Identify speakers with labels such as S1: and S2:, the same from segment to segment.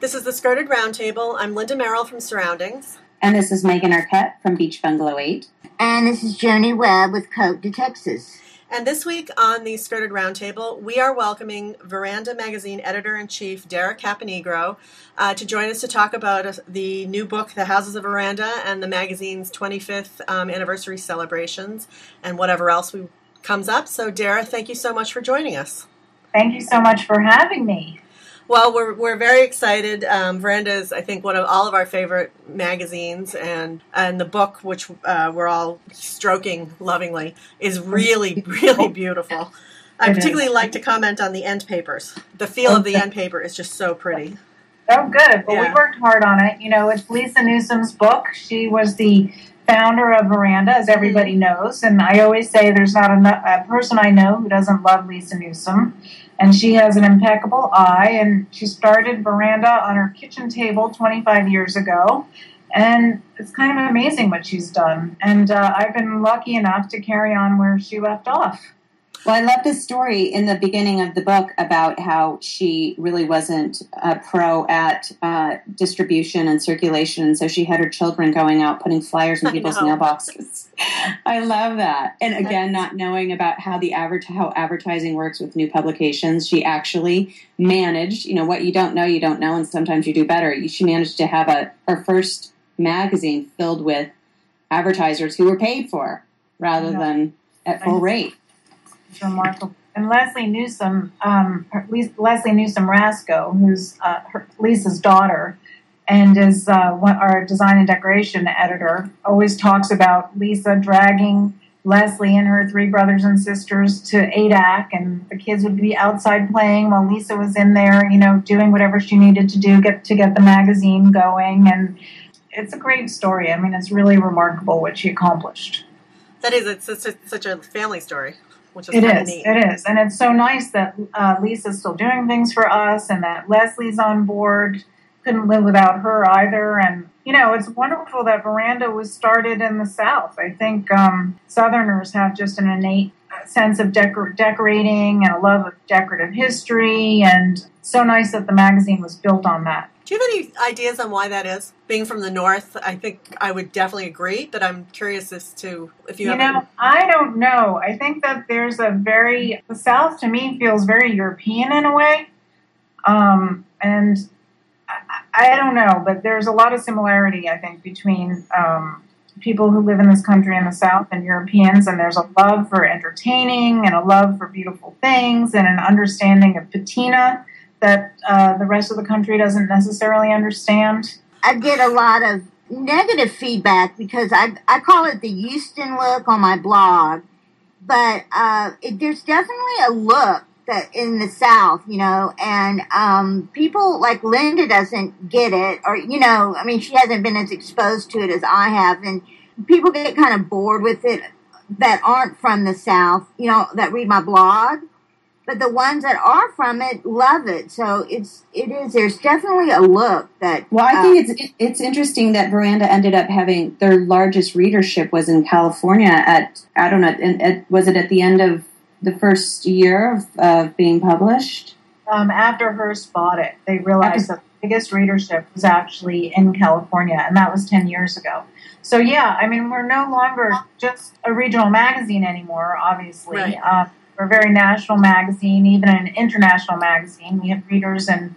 S1: This is the Skirted Roundtable. I'm Linda Merrill from Surroundings.
S2: And this is Megan Arquette from Beach Bungalow 8.
S3: And this is Joni Webb with Cote de Texas.
S1: And this week on the Skirted Roundtable, we are welcoming Veranda Magazine editor in chief Dara Caponigro uh, to join us to talk about uh, the new book, The Houses of Veranda, and the magazine's 25th um, anniversary celebrations, and whatever else we, comes up. So, Dara, thank you so much for joining us.
S4: Thank you so much for having me.
S1: Well, we're, we're very excited. Um, Veranda is, I think, one of all of our favorite magazines, and and the book, which uh, we're all stroking lovingly, is really, really beautiful. I particularly like to comment on the end papers. The feel of the end paper is just so pretty.
S4: Oh, good. Well, yeah. we worked hard on it. You know, it's Lisa Newsom's book. She was the founder of Veranda, as everybody mm-hmm. knows, and I always say there's not a, a person I know who doesn't love Lisa Newsom and she has an impeccable eye. And she started Veranda on her kitchen table 25 years ago. And it's kind of amazing what she's done. And uh, I've been lucky enough to carry on where she left off.
S2: Well, I love this story in the beginning of the book about how she really wasn't a pro at uh, distribution and circulation, and so she had her children going out putting flyers in people's mailboxes. I love that, and again, not knowing about how the adver- how advertising works with new publications, she actually managed. You know what you don't know, you don't know, and sometimes you do better. She managed to have a her first magazine filled with advertisers who were paid for rather than at full rate
S4: remarkable. And Leslie Newsom, um, Leslie Newsom Rasco, who's uh, her, Lisa's daughter, and is uh, our design and decoration editor, always talks about Lisa dragging Leslie and her three brothers and sisters to ADAC, and the kids would be outside playing while Lisa was in there, you know, doing whatever she needed to do get to get the magazine going. And it's a great story. I mean, it's really remarkable what she accomplished.
S1: That is, it's, it's, it's such a family story which is
S4: it is.
S1: Neat.
S4: It is, and it's so nice that uh, Lisa's still doing things for us, and that Leslie's on board. Couldn't live without her either, and you know it's wonderful that Veranda was started in the South. I think um, Southerners have just an innate sense of decor- decorating and a love of decorative history, and so nice that the magazine was built on that.
S1: Do you have any ideas on why that is? Being from the north, I think I would definitely agree, but I'm curious as to if you, have
S4: you
S1: know.
S4: Any... I don't know. I think that there's a very the South to me feels very European in a way, um, and I, I, don't know, but there's a lot of similarity I think between um, people who live in this country in the South and Europeans, and there's a love for entertaining and a love for beautiful things and an understanding of patina that uh, the rest of the country doesn't necessarily understand?
S3: I get a lot of negative feedback because I, I call it the Houston look on my blog, but uh, it, there's definitely a look that in the South, you know, and um, people like Linda doesn't get it, or you know, I mean, she hasn't been as exposed to it as I have, and people get kind of bored with it that aren't from the South, you know, that read my blog but the ones that are from it love it. So it's it is there's definitely a look that.
S2: Well, I think uh, it's it's interesting that Veranda ended up having their largest readership was in California at I don't know at, was it at the end of the first year of, of being published.
S4: Um, after Hearst bought it, they realized after, that the biggest readership was actually in California, and that was ten years ago. So yeah, I mean, we're no longer just a regional magazine anymore. Obviously, right. um, we're a very national magazine, even an international magazine. We have readers in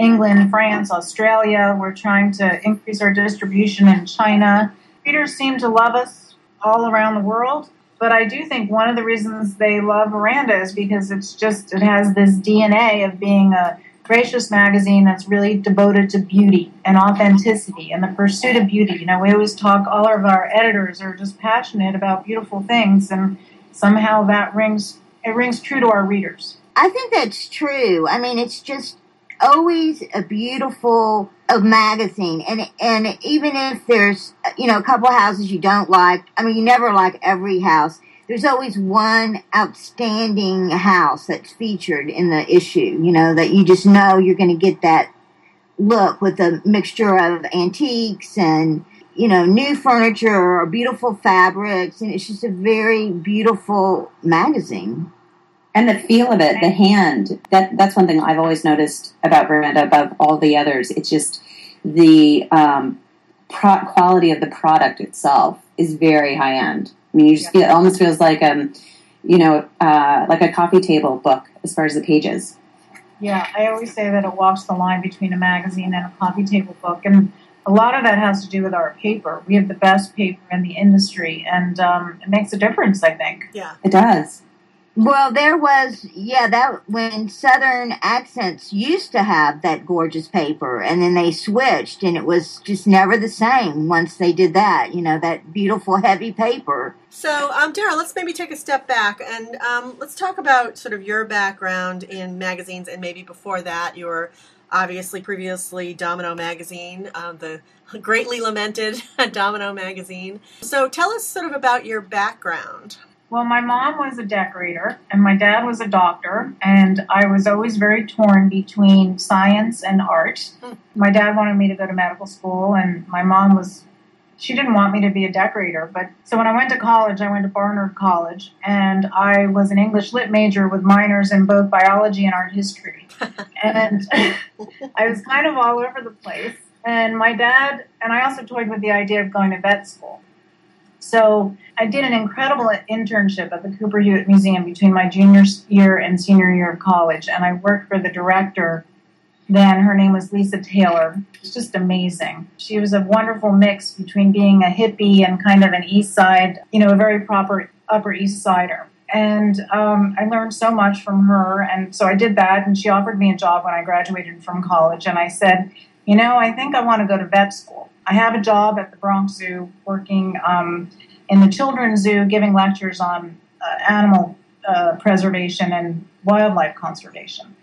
S4: England, France, Australia. We're trying to increase our distribution in China. Readers seem to love us all around the world. But I do think one of the reasons they love Veranda is because it's just, it has this DNA of being a gracious magazine that's really devoted to beauty and authenticity and the pursuit of beauty. You know, we always talk, all of our editors are just passionate about beautiful things. And somehow that rings it rings true to our readers.
S3: I think that's true. I mean, it's just always a beautiful a magazine, and and even if there's you know a couple houses you don't like, I mean, you never like every house. There's always one outstanding house that's featured in the issue. You know that you just know you're going to get that look with a mixture of antiques and you know, new furniture or beautiful fabrics, and it's just a very beautiful magazine.
S2: And the feel of it, the hand, that that's one thing I've always noticed about Veranda above all the others. It's just the um, pro- quality of the product itself is very high end. I mean, you just feel it almost feels like um, you know, uh, like a coffee table book as far as the pages.
S4: Yeah, I always say that it walks the line between a magazine and a coffee table book, and a lot of that has to do with our paper. We have the best paper in the industry, and um, it makes a difference. I think.
S1: Yeah,
S2: It does.
S3: Well, there was, yeah, that when Southern Accents used to have that gorgeous paper, and then they switched, and it was just never the same once they did that. You know, that beautiful heavy paper.
S1: So, um, Dara, let's maybe take a step back and um, let's talk about sort of your background in magazines, and maybe before that, you were obviously previously Domino Magazine, uh, the greatly lamented Domino Magazine. So, tell us sort of about your background.
S4: Well, my mom was a decorator and my dad was a doctor, and I was always very torn between science and art.
S1: Hmm.
S4: My dad wanted me to go to medical school, and my mom was, she didn't want me to be a decorator. But so when I went to college, I went to Barnard College, and I was an English lit major with minors in both biology and art history. and I was kind of all over the place. And my dad, and I also toyed with the idea of going to vet school. So I did an incredible internship at the Cooper Hewitt Museum between my junior year and senior year of college, and I worked for the director. Then her name was Lisa Taylor. It's just amazing. She was a wonderful mix between being a hippie and kind of an East Side, you know, a very proper Upper East Sider. And um, I learned so much from her, and so I did that. And she offered me a job when I graduated from college, and I said, you know, I think I want to go to vet school. I have a job at the Bronx Zoo working um, in the children's zoo, giving lectures on uh, animal uh, preservation and wildlife conservation.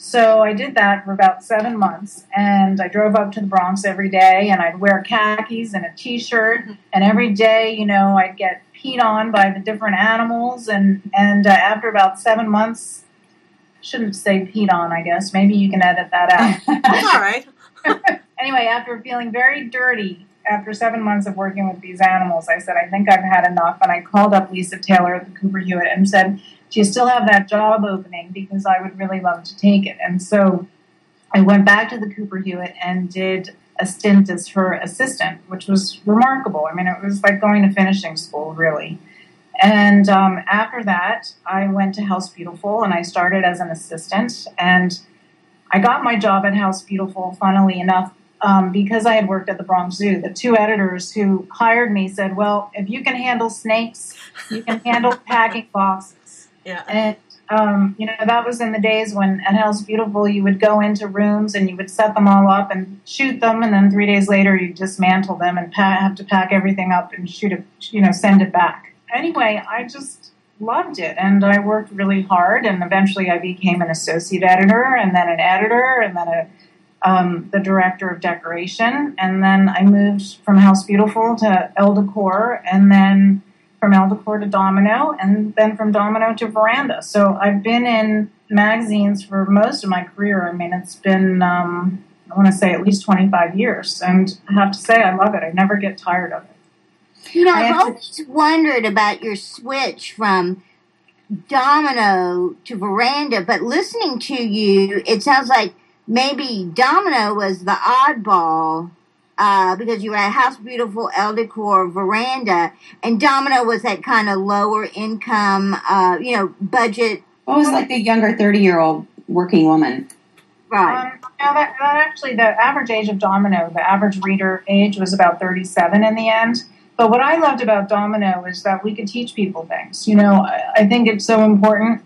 S4: So I did that for about seven months, and I drove up to the Bronx every day, and I'd wear khakis and a T-shirt, and every day, you know, I'd get peed on by the different animals, and and uh, after about seven months, shouldn't say peed on, I guess. Maybe you can edit that out
S1: That's all right.
S4: anyway, after feeling very dirty after seven months of working with these animals, I said, I think I've had enough. And I called up Lisa Taylor at the Cooper Hewitt and said, Do you still have that job opening? Because I would really love to take it. And so I went back to the Cooper Hewitt and did a stint as her assistant, which was remarkable. I mean, it was like going to finishing school, really. And um, after that, I went to House Beautiful and I started as an assistant. And I got my job at House Beautiful, funnily enough, um, because I had worked at the Bronx Zoo. The two editors who hired me said, Well, if you can handle snakes, you can handle packing boxes.
S1: Yeah.
S4: And, um, you know, that was in the days when at House Beautiful you would go into rooms and you would set them all up and shoot them, and then three days later you dismantle them and pa- have to pack everything up and shoot it, you know, send it back. Anyway, I just loved it and I worked really hard and eventually I became an associate editor and then an editor and then a um, the director of decoration and then I moved from House Beautiful to Elle Decor and then from Elle Decor to Domino and then from Domino to Veranda. So I've been in magazines for most of my career. I mean, it's been um, I want to say at least 25 years and I have to say I love it. I never get tired of it.
S3: You know,
S4: I
S3: I've
S4: have to-
S3: always wondered about your switch from Domino to Veranda, but listening to you, it sounds like maybe Domino was the oddball uh, because you had at House Beautiful, Elle Decor, Veranda, and Domino was that kind of lower income, uh, you know, budget.
S2: What was like the younger thirty year old working woman?
S3: Right.
S4: Um, now that, that actually, the average age of Domino, the average reader age was about 37 in the end. But what I loved about Domino is that we could teach people things. You know, I, I think it's so important.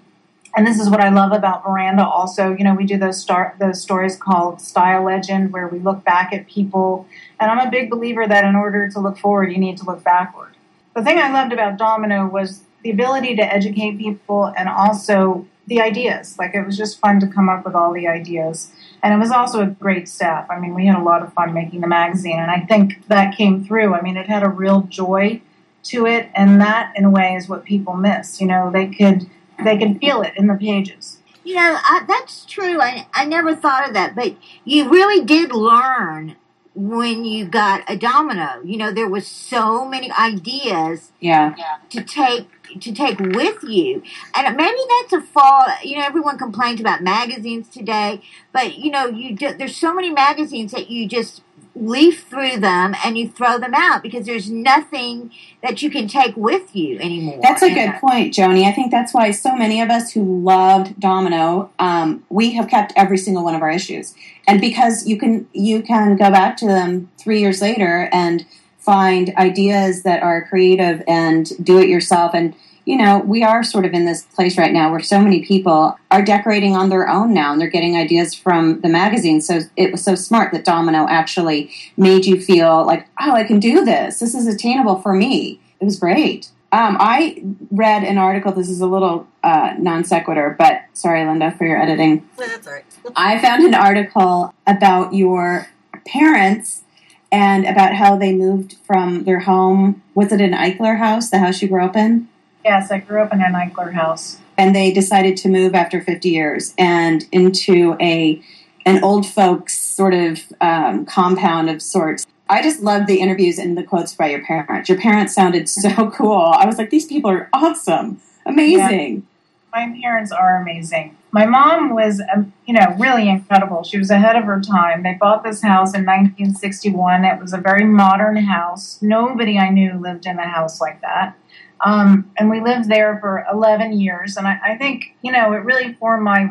S4: And this is what I love about Veranda. also. You know, we do those star, those stories called Style Legend where we look back at people. And I'm a big believer that in order to look forward, you need to look backward. The thing I loved about Domino was the ability to educate people and also the ideas. Like it was just fun to come up with all the ideas. And it was also a great staff. I mean, we had a lot of fun making the magazine, and I think that came through. I mean, it had a real joy to it, and that, in a way, is what people miss. You know, they could they can feel it in the pages.
S3: You know, I, that's true. I, I never thought of that, but you really did learn when you got a domino. You know, there was so many ideas
S2: Yeah.
S3: to take to take with you. And maybe that's a fall. You know, everyone complains about magazines today, but you know, you do, there's so many magazines that you just leaf through them and you throw them out because there's nothing that you can take with you anymore.
S2: That's a good point, Joni. I think that's why so many of us who loved Domino, um, we have kept every single one of our issues, and because you can you can go back to them three years later and find ideas that are creative and do it yourself and you know, we are sort of in this place right now where so many people are decorating on their own now and they're getting ideas from the magazine. So it was so smart that Domino actually made you feel like, oh, I can do this. This is attainable for me. It was great. Um, I read an article. This is a little uh, non sequitur, but sorry, Linda, for your editing.
S1: That's all right.
S2: I found an article about your parents and about how they moved from their home. Was it an Eichler house, the house you grew up in?
S4: Yes, I grew up in an Eichler house.
S2: And they decided to move after 50 years and into a an old folks sort of um, compound of sorts. I just loved the interviews and the quotes by your parents. Your parents sounded so cool. I was like, these people are awesome, amazing.
S4: My parents are amazing. My mom was, um, you know, really incredible. She was ahead of her time. They bought this house in 1961. It was a very modern house. Nobody I knew lived in a house like that. Um, and we lived there for 11 years. And I, I think, you know, it really formed my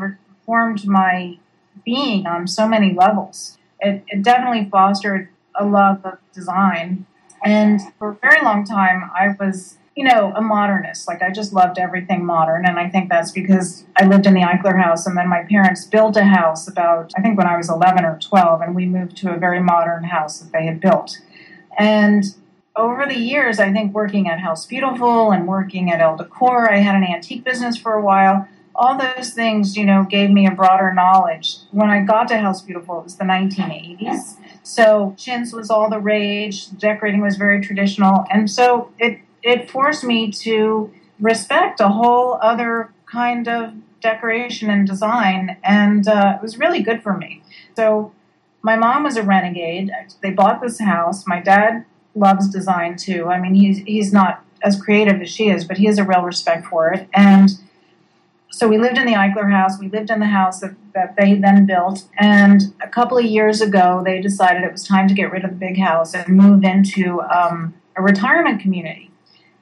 S4: formed my being on so many levels. It, it definitely fostered a love of design. And for a very long time, I was, you know, a modernist. Like I just loved everything modern. And I think that's because I lived in the Eichler house and then my parents built a house about, I think when I was 11 or 12, and we moved to a very modern house that they had built. And over the years, I think working at House Beautiful and working at Elle Decor, I had an antique business for a while. All those things, you know, gave me a broader knowledge. When I got to House Beautiful, it was the 1980s. So chintz was all the rage, decorating was very traditional, and so it it forced me to respect a whole other kind of decoration and design, and uh, it was really good for me. So my mom was a renegade. They bought this house. My dad loves design too. I mean, he's he's not as creative as she is, but he has a real respect for it. And so we lived in the Eichler house. We lived in the house that, that they then built. And a couple of years ago, they decided it was time to get rid of the big house and move into um, a retirement community.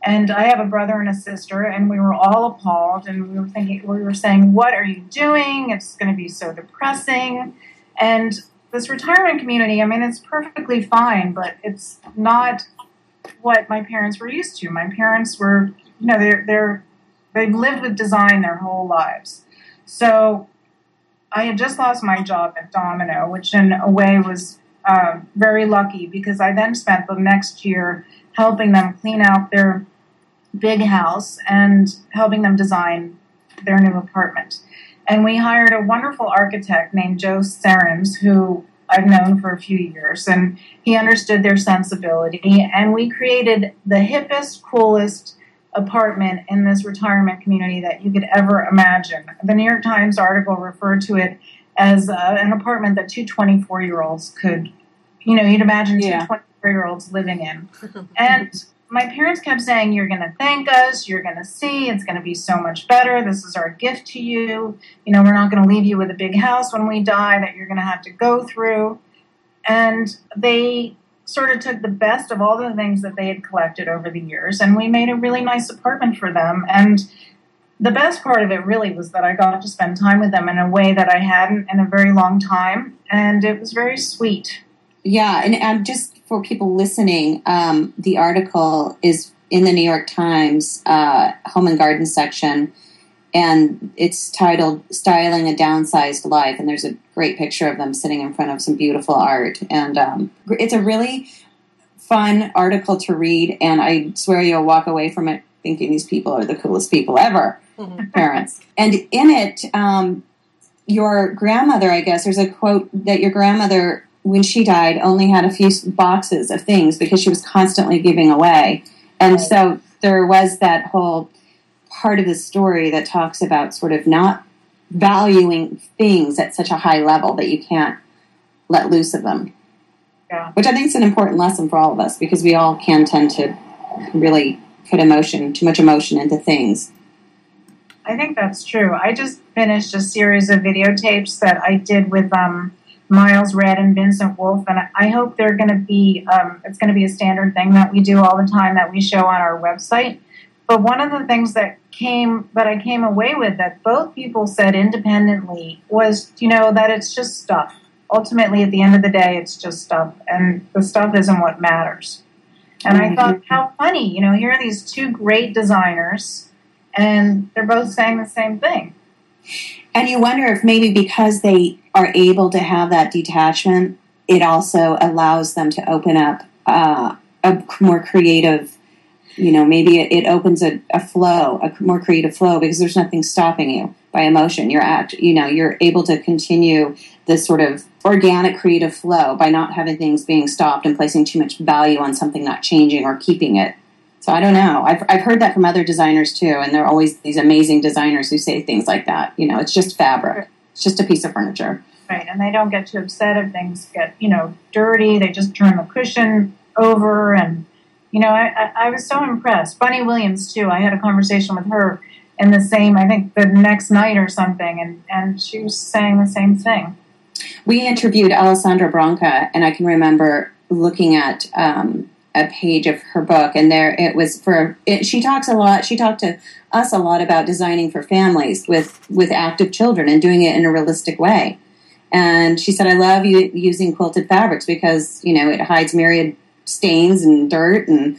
S4: And I have a brother and a sister, and we were all appalled. And we were thinking, we were saying, "What are you doing? It's going to be so depressing." And this retirement community, I mean, it's perfectly fine, but it's not what my parents were used to. My parents were, you know, they're they're they've lived with design their whole lives. So I had just lost my job at Domino, which in a way was uh, very lucky because I then spent the next year helping them clean out their big house and helping them design their new apartment. And we hired a wonderful architect named Joe Serens, who I've known for a few years, and he understood their sensibility. And we created the hippest, coolest apartment in this retirement community that you could ever imagine. The New York Times article referred to it as uh, an apartment that two 24 year olds could, you know, you'd imagine two
S2: Yeah.
S4: 24 year olds living in. And my parents kept saying, You're going to thank us. You're going to see. It's going to be so much better. This is our gift to you. You know, we're not going to leave you with a big house when we die that you're going to have to go through. And they sort of took the best of all the things that they had collected over the years, and we made a really nice apartment for them. And the best part of it really was that I got to spend time with them in a way that I hadn't in a very long time, and it was very sweet.
S2: Yeah, and, and just for people listening, um, the article is in the New York Times uh, Home and Garden section, and it's titled "Styling a Downsized Life." And there's a great picture of them sitting in front of some beautiful art, and um, it's a really fun article to read. And I swear you'll walk away from it thinking these people are the coolest people ever. Parents, and in it, um, your grandmother, I guess, there's a quote that your grandmother when she died, only had a few boxes of things because she was constantly giving away. And
S4: Right.
S2: so there was that whole part of the story that talks about sort of not valuing things at such a high level that you can't let loose of them.
S4: Yeah.
S2: Which I think is an important lesson for all of us because we all can tend to really put emotion, too much emotion into things.
S4: I think that's true. I just finished a series of videotapes that I did with um, Miles Redd and Vicente Wolf, and I hope they're going to be. Um, it's going to be a standard thing that we do all the time that we show on our website. But one of the things that came that I came away with that both people said independently was, you know, that it's just stuff. Ultimately, at the end of the day, it's just stuff, and the stuff isn't what matters. And I thought, how funny, you know, here are these two great designers and they're both saying the same thing.
S2: And you wonder if maybe because they are able to have that detachment, it also allows them to open up uh, a more creative, you know, maybe it, it opens a, a, flow, a more creative flow because there's nothing stopping you by emotion. You're act, you know, you're able to continue this sort of organic creative flow by not having things being stopped and placing too much value on something not changing or keeping it so I don't know. I've, I've heard that from other designers too, and there are always these amazing designers who say things like that. You know, it's just fabric, it's just a piece of furniture.
S4: Right, and they don't get too upset if things get you know dirty. They just turn the cushion over, and you know, I, I, I was so impressed. Bunny Williams too. I had a conversation with her in the same, I think, the next night or something, and and she was saying the same thing.
S2: We interviewed Alessandra Branca, and I can remember looking at um, a page of her book, and there it was for. It, she talks a lot. She talked to us a lot about designing for families with with active children and doing it in a realistic way. And she said, "I love you, using quilted fabrics because you know it hides myriad stains and dirt and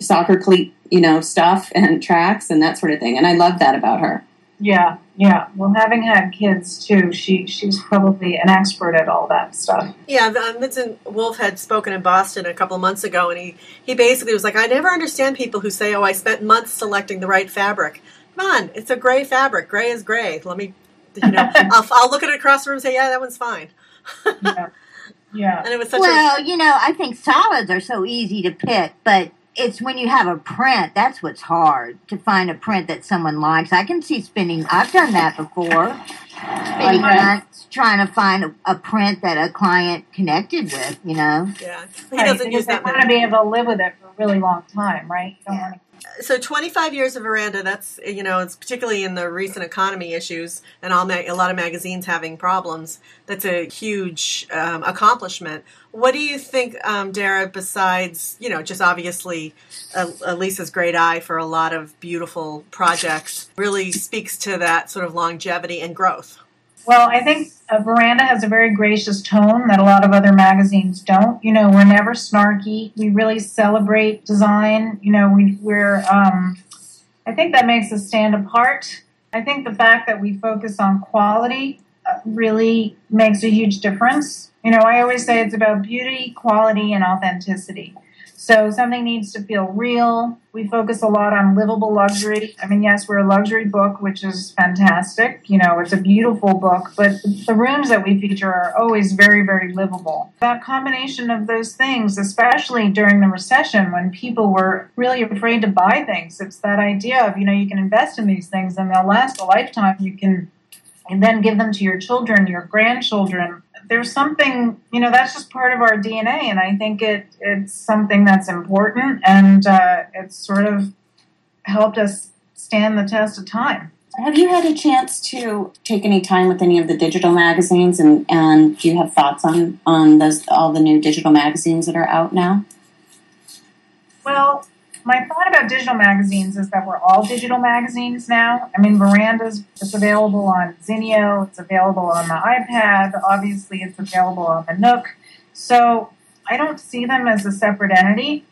S2: soccer cleat, you know, stuff and tracks and that sort of thing." And I love that about her.
S4: Yeah, yeah. Well, having had kids too, she she's probably an expert at all that stuff.
S1: Yeah, um, Vicente Wolf had spoken in Boston a couple of months ago, and he he basically was like, "I never understand people who say, oh, I spent months selecting the right fabric. Come on, it's a gray fabric. Gray is gray. Let me, you know, I'll, I'll look at it across the room and say, yeah, that one's fine."
S4: yeah. Yeah.
S1: And it was such
S3: well,
S1: a
S3: you know, I think solids are so easy to pick, but it's when you have a print that's what's hard to find a print that someone likes. I can see spending. I've done that before. Spending months trying to find a, a, print that a client connected with. You know.
S1: Yeah,
S4: he doesn't use that. Want to be able to live with it for a really long time, right?
S1: Yeah so 25 years of veranda that's you know it's particularly in the recent economy issues and all a lot of magazines having problems that's a huge um, accomplishment. What do you think um, dara besides you know just obviously uh, lisa's great eye for a lot of beautiful projects really speaks to that sort of longevity and growth
S4: well, I think a Veranda has a very gracious tone that a lot of other magazines don't. You know, we're never snarky. We really celebrate design. You know, we, we're, um, I think that makes us stand apart. I think the fact that we focus on quality uh, really makes a huge difference. You know, I always say it's about beauty, quality, and authenticity. So something needs to feel real. We focus a lot on livable luxury. I mean, yes, we're a luxury book, which is fantastic. You know, it's a beautiful book, but the rooms that we feature are always very, very livable. That combination of those things, especially during the recession when people were really afraid to buy things, it's that idea of, you know, you can invest in these things and they'll last a lifetime. You can and then give them to your children, your grandchildren there's something you know that's just part of our DNA, and I think it it's something that's important, and uh, it's sort of helped us stand the test of time.
S2: Have you had a chance to take any time with any of the digital magazines, and, and do you have thoughts on on those all the new digital magazines that are out now?
S4: Well, my thought about digital magazines is that we're all digital magazines now. I mean, Veranda's it's available on Zinio, it's available on the iPad, obviously it's available on the Nook. So I don't see them as a separate entity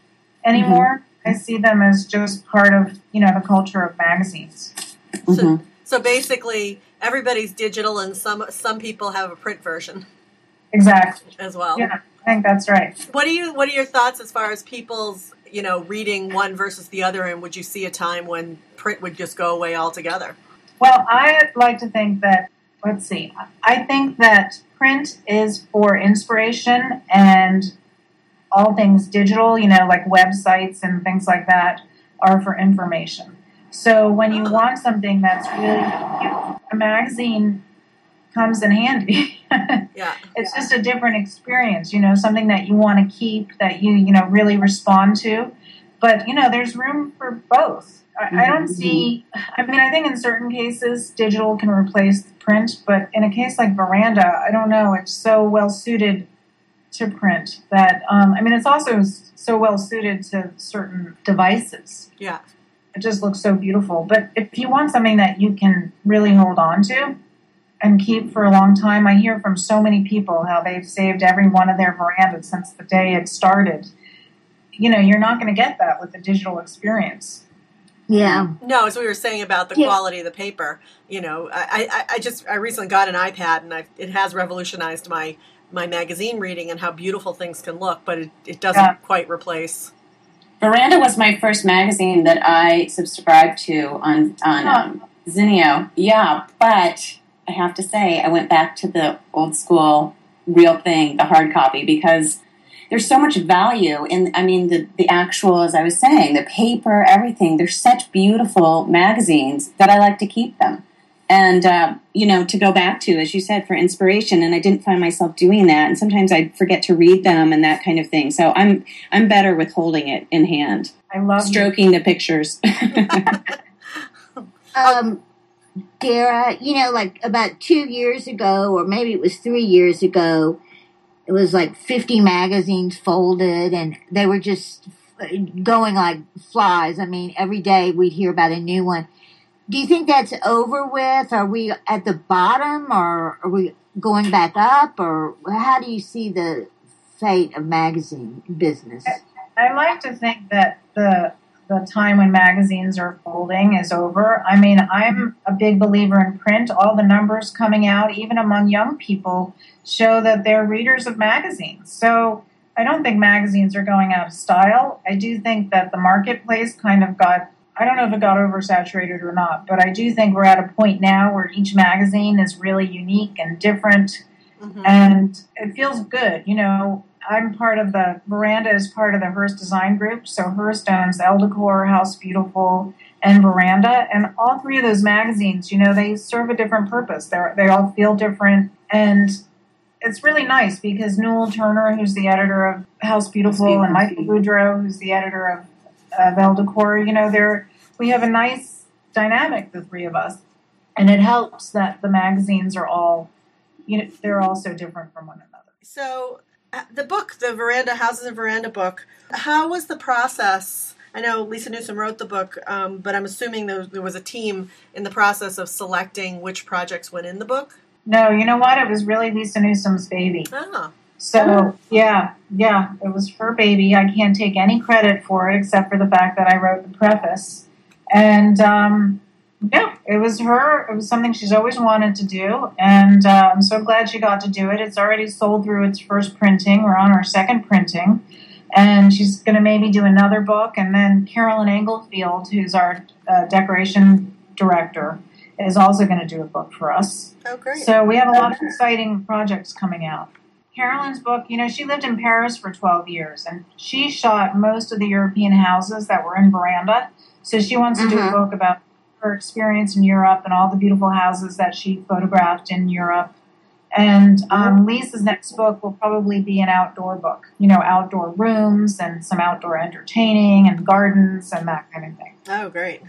S4: anymore. Mm-hmm. I see them as just part of you know the culture of magazines.
S1: Mm-hmm. So, so basically, everybody's digital, and some some people have a print version.
S4: Exactly.
S1: As well.
S4: Yeah, I think that's right.
S1: What do you What are your thoughts as far as people's you know, reading one versus the other, and would you see a time when print would just go away altogether?
S4: Well, I like to think that, let's see, I think that print is for inspiration and all things digital, you know, like websites and things like that, are for information. So when you ah. want something that's really, a magazine comes in handy.
S1: Yeah.
S4: it's just a different experience, you know, something that you want to keep, that you, you know, really respond to. But, you know, there's room for both. I, I don't
S2: Mhm.
S4: see, I mean, I think in certain cases, digital can replace print, but in a case like Veranda, I don't know, it's so well suited to print that, um, I mean, it's also so well suited to certain devices.
S1: Yeah.
S4: It just looks so beautiful. But if you want something that you can really hold on to and keep for a long time, I hear from so many people how they've saved every one of their verandas since the day it started. You know, you're not going to get that with the digital experience.
S3: Yeah.
S1: No, as we were saying about the
S3: Yeah.
S1: quality of the paper, you know, I, I, I just I recently got an iPad and I, it has revolutionized my my magazine reading and how beautiful things can look, but it, it doesn't
S4: Yeah.
S1: quite replace.
S2: Veranda was my first magazine that I subscribed to on on um, Zinio. Yeah, but I have to say I went back to the old school, real thing, the hard copy, because there's so much value in. I mean, the the actual, as I was saying, the paper, everything. They're such beautiful magazines that I like to keep them. And uh, you know, to go back to, as you said, for inspiration, and I didn't find myself doing that. And sometimes I forget to read them and that kind of thing. So I'm I'm better with holding it in hand,
S4: I love you.
S2: stroking the pictures.
S3: Um, Dara, you know, like about two years ago, or maybe it was three years ago, it was like 50 magazines folded and they were just uh, going like flies. I mean, every day we'd hear about a new one. Do you think that's over with? Are we at the bottom or are we going back up? Or how do you see the fate of magazine business?
S4: I like to think that the the time when magazines are folding is over. I mean, I'm a big believer in print. All the numbers coming out, even among young people, show that they're readers of magazines. So I don't think magazines are going out of style. I do think that the marketplace kind of got I don't know if it got oversaturated or not, but I do think we're at a point now where each magazine is really unique and different
S1: Mhm.
S4: and it feels good. You know, I'm part of the veranda is part of the Hearst Design Group, so Hearst owns Elle Decor, House Beautiful, and Veranda, and all three of those magazines, you know, they serve a different purpose. They they all feel different, and it's really nice because Newell Turner, who's the editor of House Beautiful,
S2: Beautiful.
S4: and Michael Boodro, who's the editor of, of Elle Decor, you know, they're we have a nice dynamic, the three of us, and it helps that the magazines are all you know they're all so different from one another.
S1: So the book, the Veranda Houses and Veranda book, how was the process? I know Lisa Newsom wrote the book, um, but I'm assuming there, there was a team in the process of selecting which projects went in the book.
S4: No, you know what? It was really Lisa Newsom's baby.
S1: Ah,
S4: So yeah, yeah, it was her baby. I can't take any credit for it except for the fact that I wrote the preface. And um, yeah, it was her. It was something she's always wanted to do, and uh, I'm so glad she got to do it. It's already sold through its first printing. We're on our second printing, and she's going to maybe do another book. And then Carolyn Englefield, who's our uh, decoration director, is also going to do a book for us.
S1: oh great.
S4: So we have a lot of exciting projects coming out. Carolyn's book, you know, she lived in Paris for 12 years and she shot most of the European houses that were in Veranda. So she wants to do a
S3: Mhm.
S4: book about her experience in Europe and all the beautiful houses that she photographed in Europe. And um, Lisa's next book will probably be an outdoor book, you know, outdoor rooms and some outdoor entertaining and gardens and that kind of thing.
S1: oh great.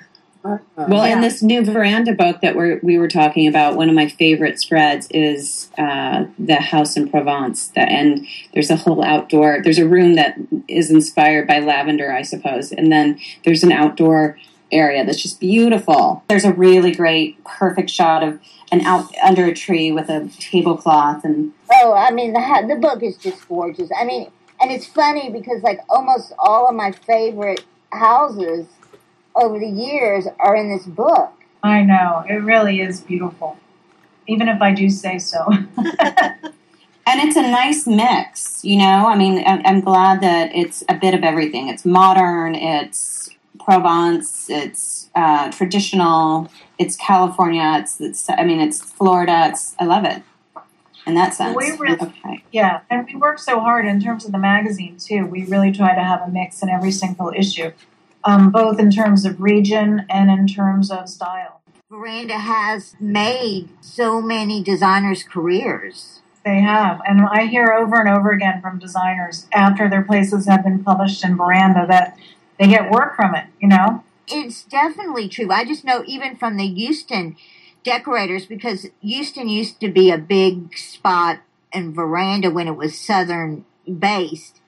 S2: Well,
S4: Yeah.
S2: in this new veranda book that we're, we were talking about, one of my favorite spreads is uh, the house in Provence. That, and there's a whole outdoor. There's a room that is inspired by lavender, I suppose, and then there's an outdoor area that's just beautiful. There's a really great, perfect shot of an out under a tree with a tablecloth and
S3: Oh, I mean, the the book is just gorgeous. I mean, and it's funny because like almost all of my favorite houses over the years are in this book.
S4: I know, it really is beautiful, even if I do say so.
S2: And it's a nice mix, you know. I mean, I'm, I'm glad that it's a bit of everything. It's modern, it's Provence, it's uh, traditional, it's California, it's, it's I mean, it's Florida. It's I love it in that sense.
S4: We really-
S2: okay.
S4: Yeah, and we work so hard in terms of the magazine too. We really try to have a mix in every single issue, um, both in terms of region and in terms of style.
S3: Veranda has made so many designers' careers.
S4: They have. And I hear over and over again from designers after their places have been published in Veranda that they get work from it, you know?
S3: It's definitely true. I just know even from the Houston decorators, because Houston used to be a big spot in Veranda when it was Southern based.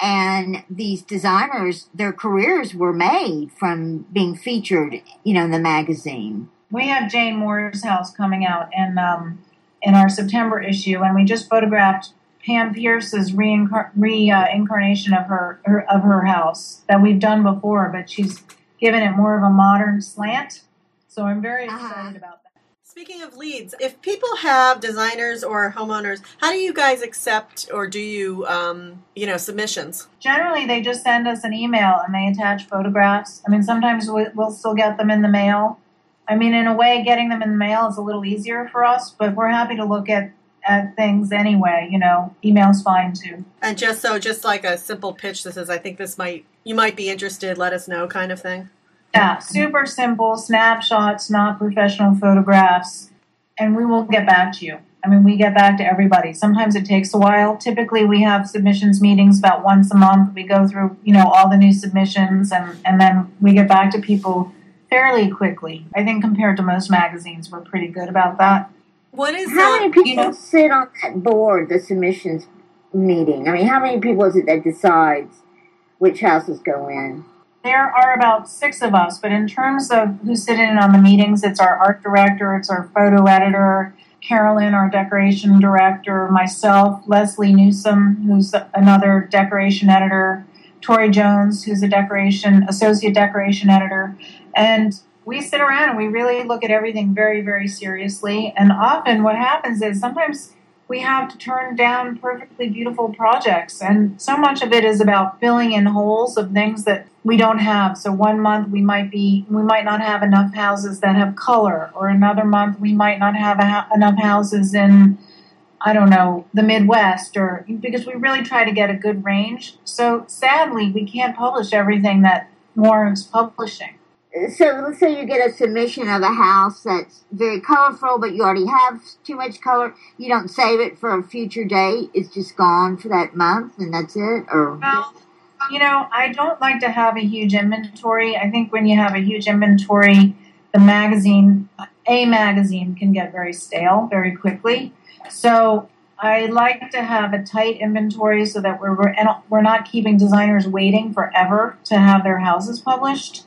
S3: And these designers, their careers were made from being featured, you know, in the magazine.
S4: We have Jane Moore's house coming out in um, in our September issue, and we just photographed Pam Pierce's reincarnation uh, of her, her of her house that we've done before, but she's given it more of a modern slant. So I'm very uh-huh. excited uh-huh. about that.
S1: Speaking of leads, if people have designers or homeowners, how do you guys accept or do you, um, you know, submissions?
S4: Generally, they just send us an email and they attach photographs. I mean, sometimes we'll still get them in the mail. I mean, in a way, getting them in the mail is a little easier for us, but we're happy to look at at things anyway. You know, email's fine too.
S1: And just so, just like a simple pitch, this is. I think this might you might be interested. Let us know, kind of thing.
S4: Yeah, super simple snapshots, not professional photographs, and we will get back to you. I mean, we get back to everybody. Sometimes it takes a while. Typically, we have submissions meetings about once a month. We go through, you know, all the new submissions, and and then we get back to people fairly quickly. I think compared to most magazines, we're pretty good about that.
S1: What is
S3: how many people you know, sit on that board, the submissions meeting? I mean, how many people is it that decides which houses go in?
S4: There are about six of us, but in terms of who sit in on the meetings, it's our art director, it's our photo editor, Carolyn, our decoration director, myself, Leslie Newsom, who's another decoration editor, Tori Jones, who's a decoration associate decoration editor, and we sit around and we really look at everything very, very seriously. And often what happens is sometimes we have to turn down perfectly beautiful projects. And so much of it is about filling in holes of things that we don't have. So one month we might be, we might not have enough houses that have color, or another month we might not have ha- enough houses in, I don't know, the Midwest, or because we really try to get a good range. So sadly, we can't publish everything that warrants publishing
S3: so let's say you get a submission of a house that's very colorful, but you already have too much color. You don't save it for a future date. It's just gone for that month, and that's it. Or
S4: well, you know, I don't like to have a huge inventory. I think when you have a huge inventory, the magazine, a magazine, can get very stale very quickly. So I like to have a tight inventory so that we're we're not keeping designers waiting forever to have their houses published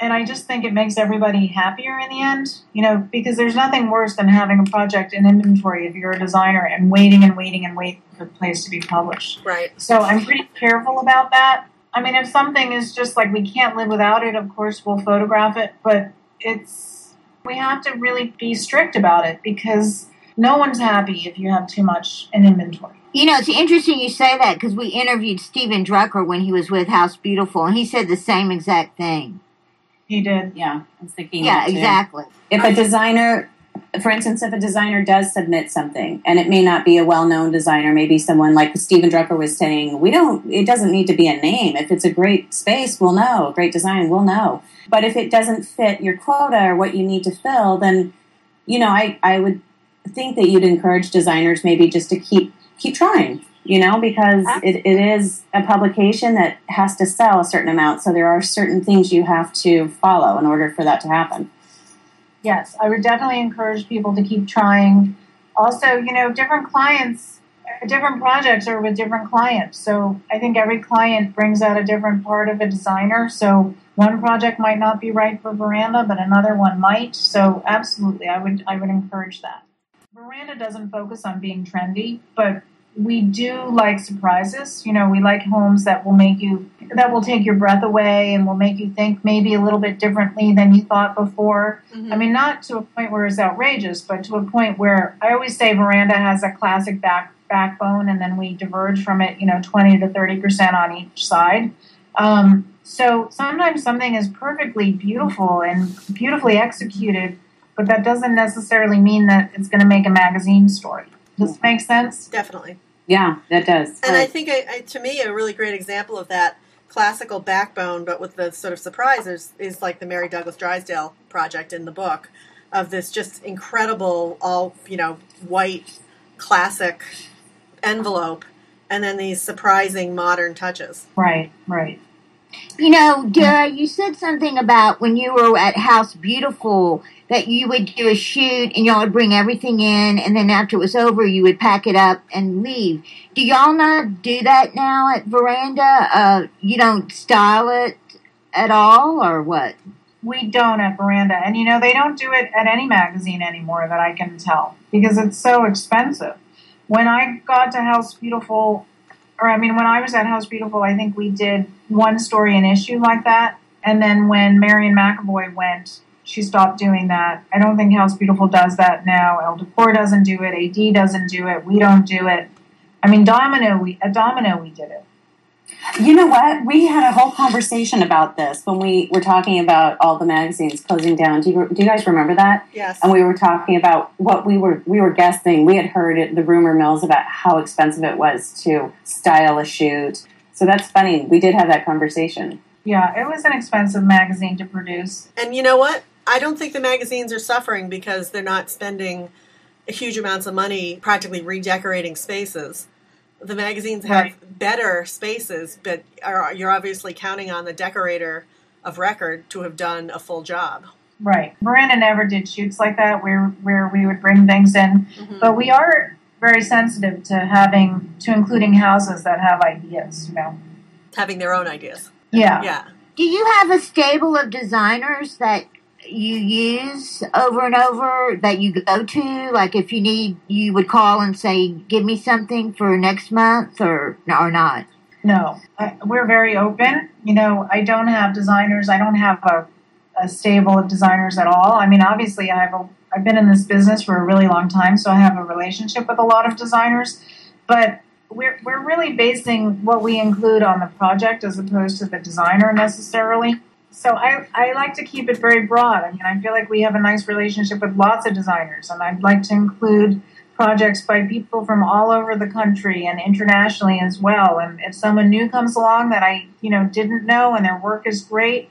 S4: and I just think it makes everybody happier in the end, you know, because there's nothing worse than having a project in inventory if you're a designer and waiting and waiting and waiting for the place to be published.
S1: Right.
S4: So I'm pretty careful about that. I mean, if something is just like we can't live without it, of course we'll photograph it, but it's we have to really be strict about it because no one's happy if you have too much in inventory.
S3: You know, it's interesting you say that because we interviewed Stephen Drucker when he was with House Beautiful, and he said the same exact thing
S4: he did.
S2: Yeah, I was thinking.
S3: Yeah, exactly.
S2: If a designer, for instance, if a designer does submit something, and it may not be a well-known designer, maybe someone like Stephen Drucker was saying, we don't. It doesn't need to be a name. If it's a great space, we'll know. Great design, we'll know. But if it doesn't fit your quota or what you need to fill, then you know, I I would think that you'd encourage designers maybe just to keep keep trying you know, because it, it is a publication that has to sell a certain amount. So there are certain things you have to follow in order for that to happen.
S4: Yes, I would definitely encourage people to keep trying. Also, you know, different clients, uh, different projects are with different clients. So I think every client brings out a different part of a designer. So one project might not be right for Veranda, but another one might. So absolutely, I would I would encourage that. Veranda doesn't focus on being trendy, but we do like surprises. You know, we like homes that will make you that will take your breath away and will make you think maybe a little bit differently than you thought before. Mm-hmm. I mean, not to a point where it's outrageous, but to a point where I always say veranda has a classic back backbone, and then we diverge from it. You know, twenty to thirty percent on each side. Um, so sometimes something is perfectly beautiful and beautifully executed, but that doesn't necessarily mean that it's going to make a magazine story. Does it make sense?
S1: Definitely.
S2: Yeah, that does.
S1: And I think, I, I, to me, a really great example of that classical backbone, but with the sort of surprise, is, is like the Mary Douglas Drysdale project in the book. of this just incredible, all you know, white classic envelope, and then these surprising modern touches.
S4: Right, right.
S3: You know, Dara, you said something about when you were at House Beautiful that you would do a shoot and y'all would bring everything in, and then after it was over, you would pack it up and leave. Do y'all not do that now at Veranda? Uh, you don't style it at all, or what?
S4: We don't at Veranda, and you know they don't do it at any magazine anymore that I can tell because it's so expensive. When I got to House Beautiful, or I mean, when I was at House Beautiful, I think we did one story an issue like that, and then when Marian McEvoy went, she stopped doing that. I don't think House Beautiful does that now. Elle Decor doesn't do it. AD doesn't do it. We don't do it. I mean, Domino, we at Domino we did it.
S2: You know what? We had a whole conversation about this when we were talking about all the magazines closing down. Do you, do you guys remember that?
S1: Yes.
S2: And we were talking about what we were we were guessing. We had heard it, the rumor mills about how expensive it was to style a shoot. So that's funny. We did have that conversation.
S4: Yeah, it was an expensive magazine to produce.
S1: And you know what? I don't think the magazines are suffering because they're not spending huge amounts of money practically redecorating spaces. The magazines have
S4: Right.
S1: better spaces, but are, you're obviously counting on the decorator of record to have done a full job.
S4: Right. Veranda never did shoots like that where where we would bring things in. Mm-hmm. But we are very sensitive to having to including houses that have ideas, you know.
S1: Having their own ideas.
S4: Yeah.
S1: Yeah.
S3: Do you have a stable of designers that you use over and over that you go to? Like if you need, you would call and say, "Give me something for next month," or or not.
S4: No. I, we're very open. You know, I don't have designers. I don't have a, a stable of designers at all. I mean, obviously I have a I've been in this business for a really long time, so I have a relationship with a lot of designers, but we're, we're really basing what we include on the project as opposed to the designer necessarily. So I, I like to keep it very broad. I mean, I feel like we have a nice relationship with lots of designers, and I'd like to include projects by people from all over the country and internationally as well. And if someone new comes along that I, you know, didn't know and their work is great,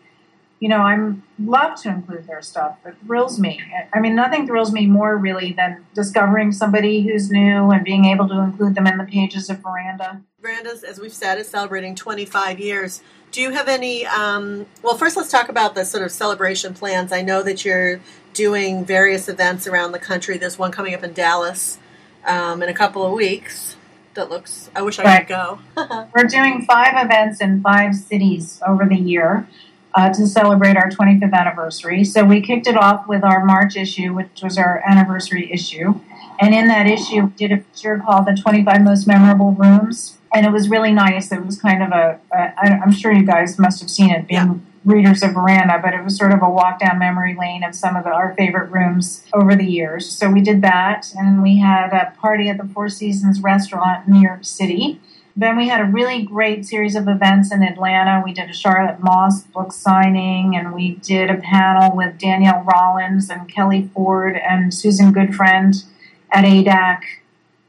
S4: you know, I'm love to include their stuff. It thrills me. I mean, nothing thrills me more really than discovering somebody who's new and being able to include them in the pages of Veranda.
S1: Verandas, as we've said, is celebrating 25 years. Do you have any? Um, well, first, let's talk about the sort of celebration plans. I know that you're doing various events around the country. There's one coming up in Dallas um, in a couple of weeks. That looks. I wish I
S4: Right.
S1: could go.
S4: We're doing five events in five cities over the year uh, to celebrate our 25th anniversary. So we kicked it off with our March issue, which was our anniversary issue. And in that issue, we did a feature called The 25 Most Memorable Rooms. And it was really nice. It was kind of a, a I- I'm sure you guys must have seen it being readers of Veranda, but it was sort of a walk down memory lane of some of the, our favorite rooms over the years. So we did that. And we had a party at the Four Seasons restaurant in New York City. Then we had a really great series of events in Atlanta. We did a Charlotte Moss book signing, and we did a panel with Danielle Rollins and Kelly Ford and Susan Goodfriend at ADAC.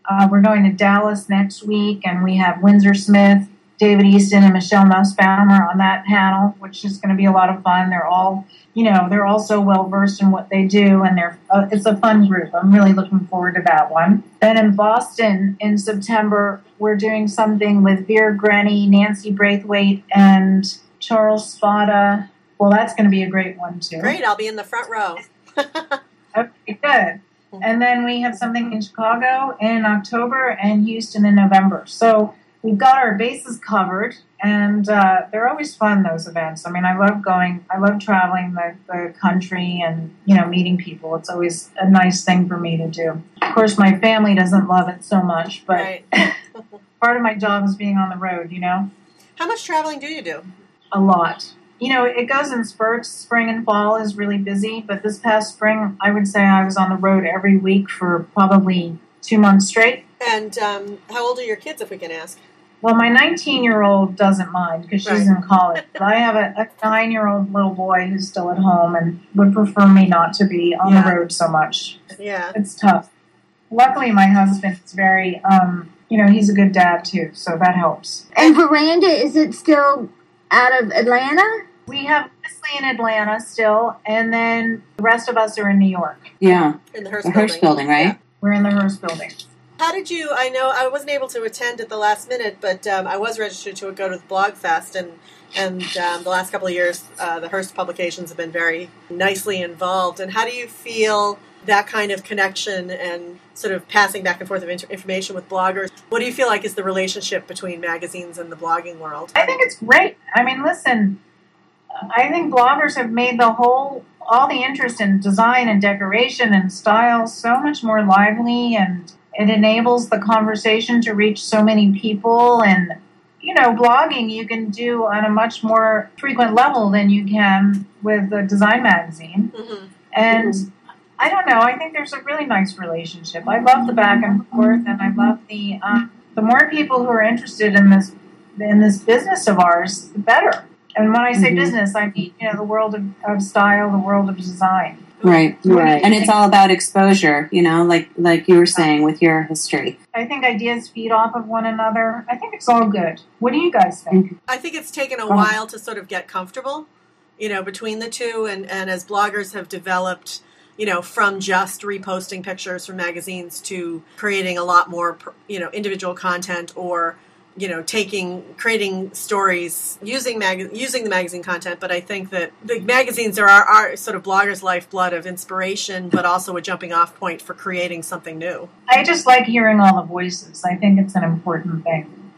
S4: Uh, we're going to Dallas next week, and we have Windsor Smith, David Easton, and Michelle Nussbaumer on that panel, which is going to be a lot of fun. They're all, you know, they're all so well versed in what they do, and they're uh, it's a fun group. I'm really looking forward to that one. Then in Boston in September, we're doing something with Vera Grenny, Nancy Braithwaite, and Charles Spada. Well, that's going to be a great one too.
S1: Great, I'll be in the front row.
S4: Okay, good. And then we have something in Chicago in October and Houston in November. So we've got our bases covered, and uh, they're always fun. Those events. I mean, I love going. I love traveling the, the country and you know meeting people. It's always a nice thing for me to do. Of course, my family doesn't love it so much, but
S1: right.
S4: part of my job is being on the road. You know.
S1: How much traveling do you do?
S4: a lot. You know, it goes in spurts. Spring and fall is really busy, but this past spring, I would say I was on the road every week for probably two months straight.
S1: And um, how old are your kids, if we can ask?
S4: Well, my 19 year old doesn't mind because she's
S1: Right.
S4: in college. But I have a, a nine year old little boy who's still at home and would prefer me not to be on
S1: Yeah.
S4: the road so much.
S1: Yeah.
S4: It's tough. Luckily, my husband is very, um, you know, he's a good dad too, so that helps.
S3: And Veranda, is it still out of Atlanta?
S4: We have Leslie in Atlanta still, and then the rest of us are in New York.
S2: Yeah,
S1: in the Hearst,
S2: the Hearst building, right?
S1: Yeah.
S4: We're in the Hearst building.
S1: How did you? I know I wasn't able to attend at the last minute, but um, I was registered to go to the blog fest, and and um, the last couple of years, uh, the Hearst publications have been very nicely involved. And how do you feel that kind of connection and sort of passing back and forth of inter- information with bloggers? What do you feel like is the relationship between magazines and the blogging world?
S4: I think it's great. I mean, listen, I think bloggers have made the whole all the interest in design and decoration and style so much more lively and it enables the conversation to reach so many people. And you know blogging you can do on a much more frequent level than you can with a design magazine.
S1: Mm-hmm.
S4: and i don't know i think there's a really nice relationship. I love the back and forth and i love the um, the more people who are interested in this in this business of ours the better and when i say
S2: Mhm.
S4: business i mean you know the world of, of style the world of design
S2: Right,
S3: Right.
S2: and it's all about exposure. You know, like like you were saying with your history.
S4: I think ideas feed off of one another. I think it's all good. What do you guys think?
S1: I think it's taken a
S2: Uh-huh.
S1: while to sort of get comfortable, you know, between the two, and and as bloggers have developed, you know, from just reposting pictures from magazines to creating a lot more, you know, individual content or you know taking creating stories using mag- using the magazine content but i think that the magazines are our, our sort of bloggers lifeblood of inspiration but also a jumping off point for creating something new
S4: I just like hearing all the voices. I think it's an important thing.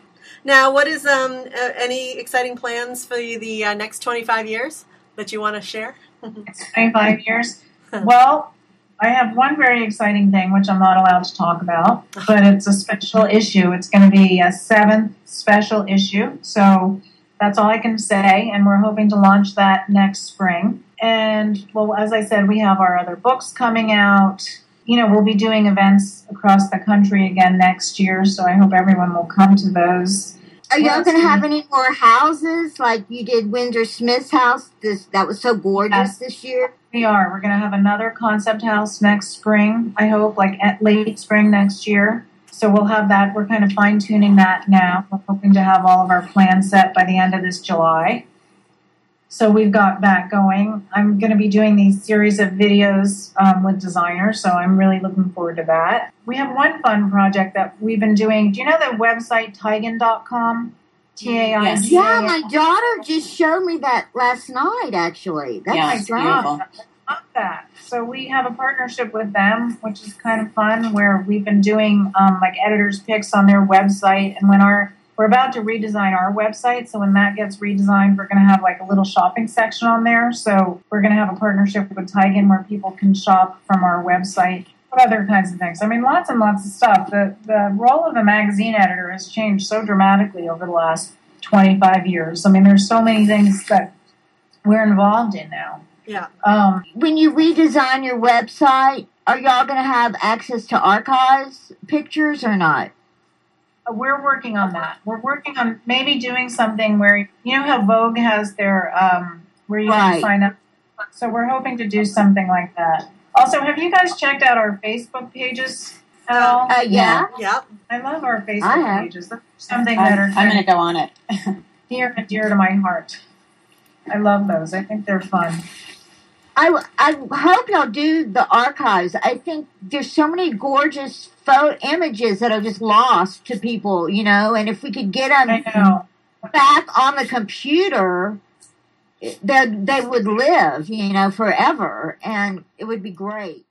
S1: now what is um uh, any exciting plans for the, the uh, next 25 years that you want to share
S4: 25 years. Well, I have one very exciting thing which I'm not allowed to talk about, but it's a special issue. It's going to be a seventh special issue. So that's all I can say. And we're hoping to launch that next spring. And well, as I said, we have our other books coming out. You know, we'll be doing events across the country again next year. So I hope everyone will come to those.
S3: Are y'all going to have any more houses like you did Windsor Smith's house? This that was so gorgeous
S4: Yes.
S3: this year.
S4: We are. We're going to have another concept house next spring, I hope, like at late spring next year. So we'll have that. We're kind of fine tuning that now. We're hoping to have all of our plans set by the end of this July. So we've got that going. I'm going to be doing these series of videos um, with designers, so I'm really looking forward to that. We have one fun project that we've been doing. Do you know the website Taigan.com? T A I G.
S3: Yeah, my daughter just showed me that last night. Actually, that's
S2: Yeah, it's
S3: right.
S2: beautiful.
S4: love that. So we have a partnership with them, which is kind of fun. Where we've been doing um, like editors' picks on their website, and when our we're about to redesign our website, so when that gets redesigned, we're going to have like a little shopping section on there. So we're going to have a partnership with Taigan where people can shop from our website. What other kinds of things? I mean, lots and lots of stuff. The the role of a magazine editor has changed so dramatically over the last twenty five years. I mean, there's so many things that we're involved in now.
S1: yeah
S4: Um,
S3: When you redesign your website, are y'all going to have access to archives pictures or not?
S4: We're working on that. We're working on maybe doing something where you know how Vogue has their um, where you
S3: Right.
S4: can sign up. So we're hoping to do something like that. Also, have you guys checked out our Facebook pages at all?
S3: Uh, yeah.
S1: yeah
S4: I love our Facebook
S3: I have.
S4: pages. They're something that are
S2: I'm, I'm going to go on it.
S4: near and dear to my heart. I love those. I think they're fun.
S3: I, I hope y'all do the archives. I think there's so many gorgeous photo images that are just lost to people, you know, and if we could get them back on the computer, they they would live, you know, forever, and it would be great.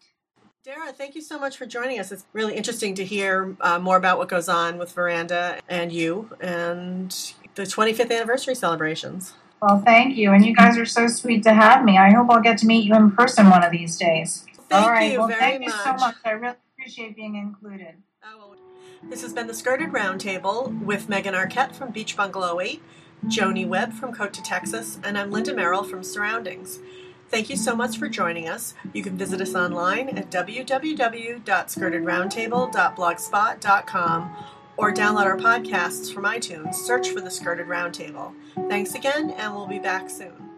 S1: Dara, thank you so much for joining us. It's really interesting to hear uh, more about what goes on with Veranda and you and the 25th anniversary celebrations.
S4: Well, thank you, and you guys are so sweet to have me. I hope I'll get to meet you in person one of these days.
S1: Thank
S4: All right.
S1: you
S4: well,
S1: very
S4: thank
S1: much.
S4: you so much. I really appreciate being included.
S1: Oh, This has been the Skirted Roundtable with Megan Arquette from Beach Bungalow 8, Joni Webb from Cote de Texas, and I'm Linda Merrill from Surroundings. Thank you so much for joining us. You can visit us online at www.skirtedroundtable.blogspot.com or download our podcasts from iTunes. Search for the Skirted Roundtable. Thanks again, and we'll be back soon.